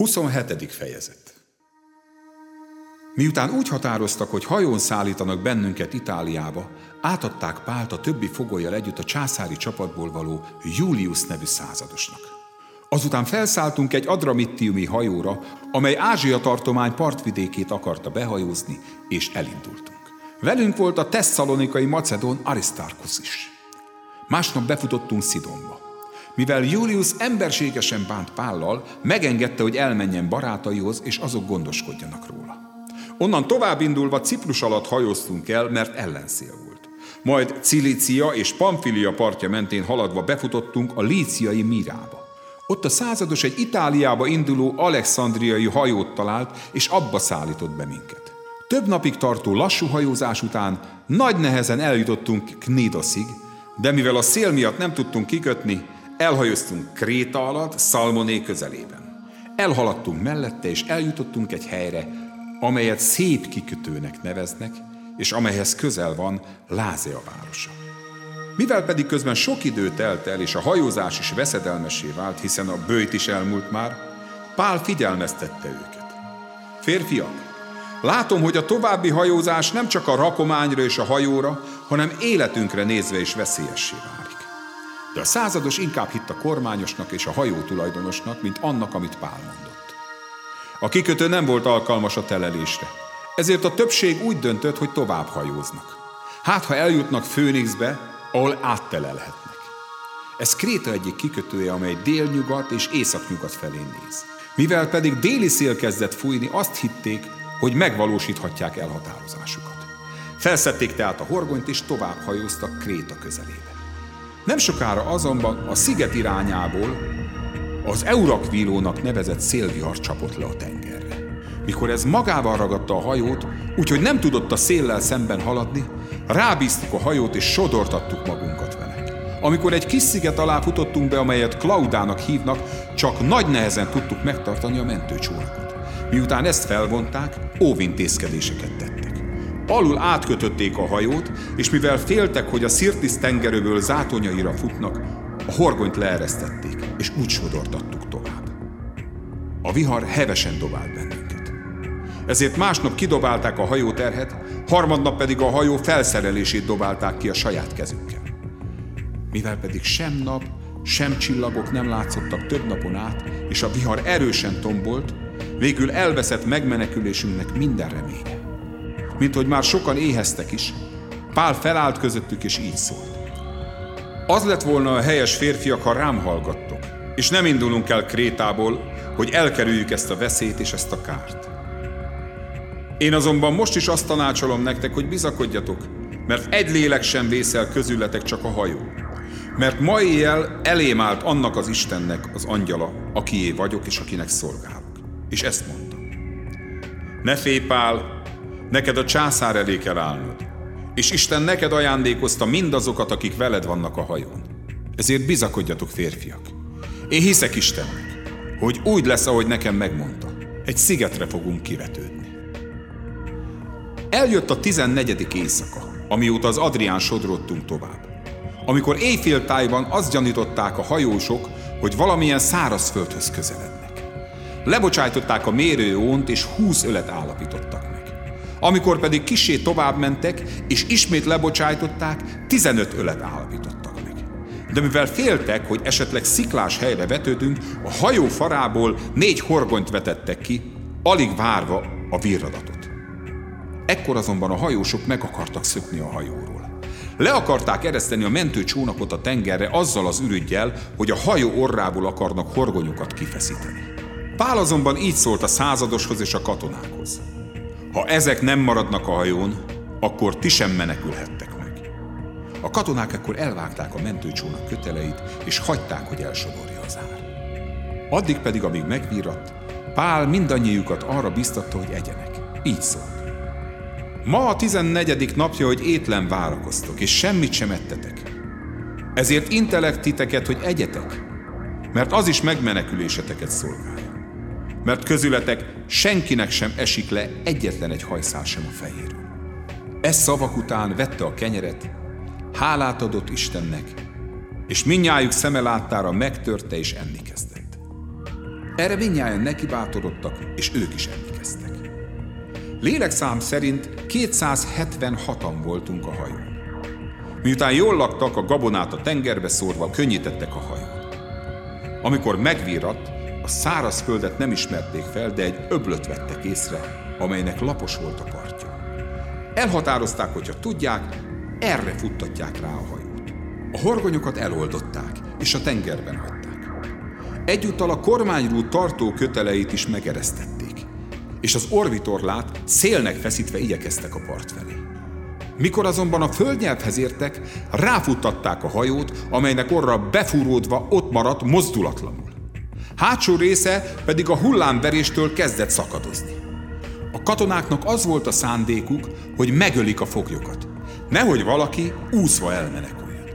27. fejezet Miután úgy határoztak, hogy hajón szállítanak bennünket Itáliába, átadták Pált a többi fogolyjal együtt a császári csapatból való Julius nevű századosnak. Azután felszálltunk egy adramittiumi hajóra, amely Ázsia tartomány partvidékét akarta behajózni, és elindultunk. Velünk volt a tesszalonikai macedón Aristarchus is. Másnap befutottunk Szidonba. Mivel Julius emberségesen bánt Pállal, megengedte, hogy elmenjen barátaihoz, és azok gondoskodjanak róla. Onnan tovább indulva Ciprus alatt hajóztunk el, mert ellenszél volt. Majd Cilícia és Pamfilia partja mentén haladva befutottunk a líciai Mirába. Ott a százados egy Itáliába induló alexandriai hajót talált, és abba szállított be minket. Több napig tartó lassú hajózás után nagy nehezen eljutottunk Knidosig, de mivel a szél miatt nem tudtunk kikötni, Elhajóztunk Kréta alatt, Szalmoné közelében. Elhaladtunk mellette, és eljutottunk egy helyre, amelyet szép kikötőnek neveznek, és amelyhez közel van Lázea városa. Mivel pedig közben sok idő telt el, és a hajózás is veszedelmesé vált, hiszen a bőjt is elmúlt már, Pál figyelmeztette őket. Férfiak, látom, hogy a további hajózás nem csak a rakományra és a hajóra, hanem életünkre nézve is veszélyessé válik. De a százados inkább hitt a kormányosnak és a hajó tulajdonosnak, mint annak, amit Pál mondott. A kikötő nem volt alkalmas a telelésre, ezért a többség úgy döntött, hogy tovább hajóznak. Hát, ha eljutnak Főnixbe, ahol áttelelhetnek. Ez Kréta egyik kikötője, amely délnyugat és északnyugat felé néz. Mivel pedig déli szél kezdett fújni, azt hitték, hogy megvalósíthatják elhatározásukat. Felszették tehát a horgonyt, és tovább hajóztak Kréta közelébe. Nem sokára azonban a sziget irányából az Eurakvílónak nevezett szélvihar csapott le a tengerre. Mikor ez magával ragadta a hajót, úgyhogy nem tudott a széllel szemben haladni, rábíztuk a hajót és sodortattuk magunkat vele. Amikor egy kis sziget alá futottunk be, amelyet Klaudának hívnak, csak nagy nehezen tudtuk megtartani a mentőcsónakot. Miután ezt felvonták, óvintézkedéseket tettek. Alul átkötötték a hajót, és mivel féltek, hogy a Szirtis tengerőből zátonyaira futnak, a horgonyt leeresztették, és úgy sodortattuk tovább. A vihar hevesen dobált bennünket. Ezért másnap kidobálták a hajóterhet, harmadnap pedig a hajó felszerelését dobálták ki a saját kezükkel. Mivel pedig sem nap, sem csillagok nem látszottak több napon át, és a vihar erősen tombolt, végül elveszett megmenekülésünknek minden reménye mint hogy már sokan éheztek is, Pál felállt közöttük, és így szólt. Az lett volna a helyes férfiak, ha rám hallgattok, és nem indulunk el Krétából, hogy elkerüljük ezt a veszélyt és ezt a kárt. Én azonban most is azt tanácsolom nektek, hogy bizakodjatok, mert egy lélek sem vészel közületek, csak a hajó. Mert ma éjjel elém állt annak az Istennek az angyala, akié vagyok és akinek szolgálok. És ezt mondta. Ne félj, Pál, neked a császár elé kell állnod. És Isten neked ajándékozta mindazokat, akik veled vannak a hajón. Ezért bizakodjatok, férfiak. Én hiszek Istennek, hogy úgy lesz, ahogy nekem megmondta. Egy szigetre fogunk kivetődni. Eljött a tizennegyedik éjszaka, amióta az Adrián sodródtunk tovább. Amikor éjféltájban azt gyanították a hajósok, hogy valamilyen szárazföldhöz közelednek. Lebocsájtották a mérőónt, és húsz ölet állapítottak. Amikor pedig kisé tovább mentek, és ismét lebocsájtották, 15 ölet állapítottak meg. De mivel féltek, hogy esetleg sziklás helyre vetődünk, a hajó farából négy horgonyt vetettek ki, alig várva a virradatot. Ekkor azonban a hajósok meg akartak szökni a hajóról. Le akarták ereszteni a mentő csónakot a tengerre azzal az ürügyjel, hogy a hajó orrából akarnak horgonyokat kifeszíteni. Pál azonban így szólt a századoshoz és a katonákhoz. Ha ezek nem maradnak a hajón, akkor ti sem menekülhettek meg. A katonák ekkor elvágták a mentőcsónak köteleit, és hagyták, hogy elsodorja az ár. Addig pedig, amíg megvíratt, Pál mindannyiukat arra biztatta, hogy egyenek. Így szólt. Ma a tizennegyedik napja, hogy étlen várakoztok, és semmit sem ettetek. Ezért intelek titeket, hogy egyetek, mert az is megmeneküléseteket szolgálja mert közületek senkinek sem esik le egyetlen egy hajszál sem a fejéről. Ez szavak után vette a kenyeret, hálát adott Istennek, és minnyájuk szeme láttára megtörte és enni kezdett. Erre mindnyáján nekibátorodtak, és ők is enni kezdtek. Lélekszám szerint 276-an voltunk a hajón. Miután jól laktak, a gabonát a tengerbe szórva könnyítettek a hajón. Amikor megvíratt, a szárazföldet nem ismerték fel, de egy öblöt vettek észre, amelynek lapos volt a partja. Elhatározták, hogyha tudják, erre futtatják rá a hajót. A horgonyokat eloldották, és a tengerben hagyták. Egyúttal a kormányrú tartó köteleit is megeresztették, és az orvitorlát szélnek feszítve igyekeztek a part felé. Mikor azonban a földnyelvhez értek, ráfuttatták a hajót, amelynek orra befúródva ott maradt mozdulatlanul. Hátsó része pedig a hullámveréstől kezdett szakadozni. A katonáknak az volt a szándékuk, hogy megölik a foglyokat. Nehogy valaki úszva elmeneküljön.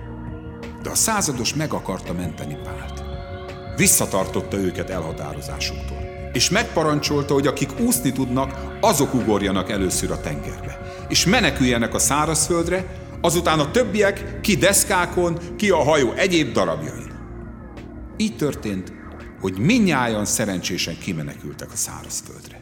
De a százados meg akarta menteni Pált. Visszatartotta őket elhatározásuktól. És megparancsolta, hogy akik úszni tudnak, azok ugorjanak először a tengerbe. És meneküljenek a szárazföldre, azután a többiek ki deszkákon, ki a hajó egyéb darabjain. Így történt, hogy minnyáján szerencsésen kimenekültek a szárazföldre.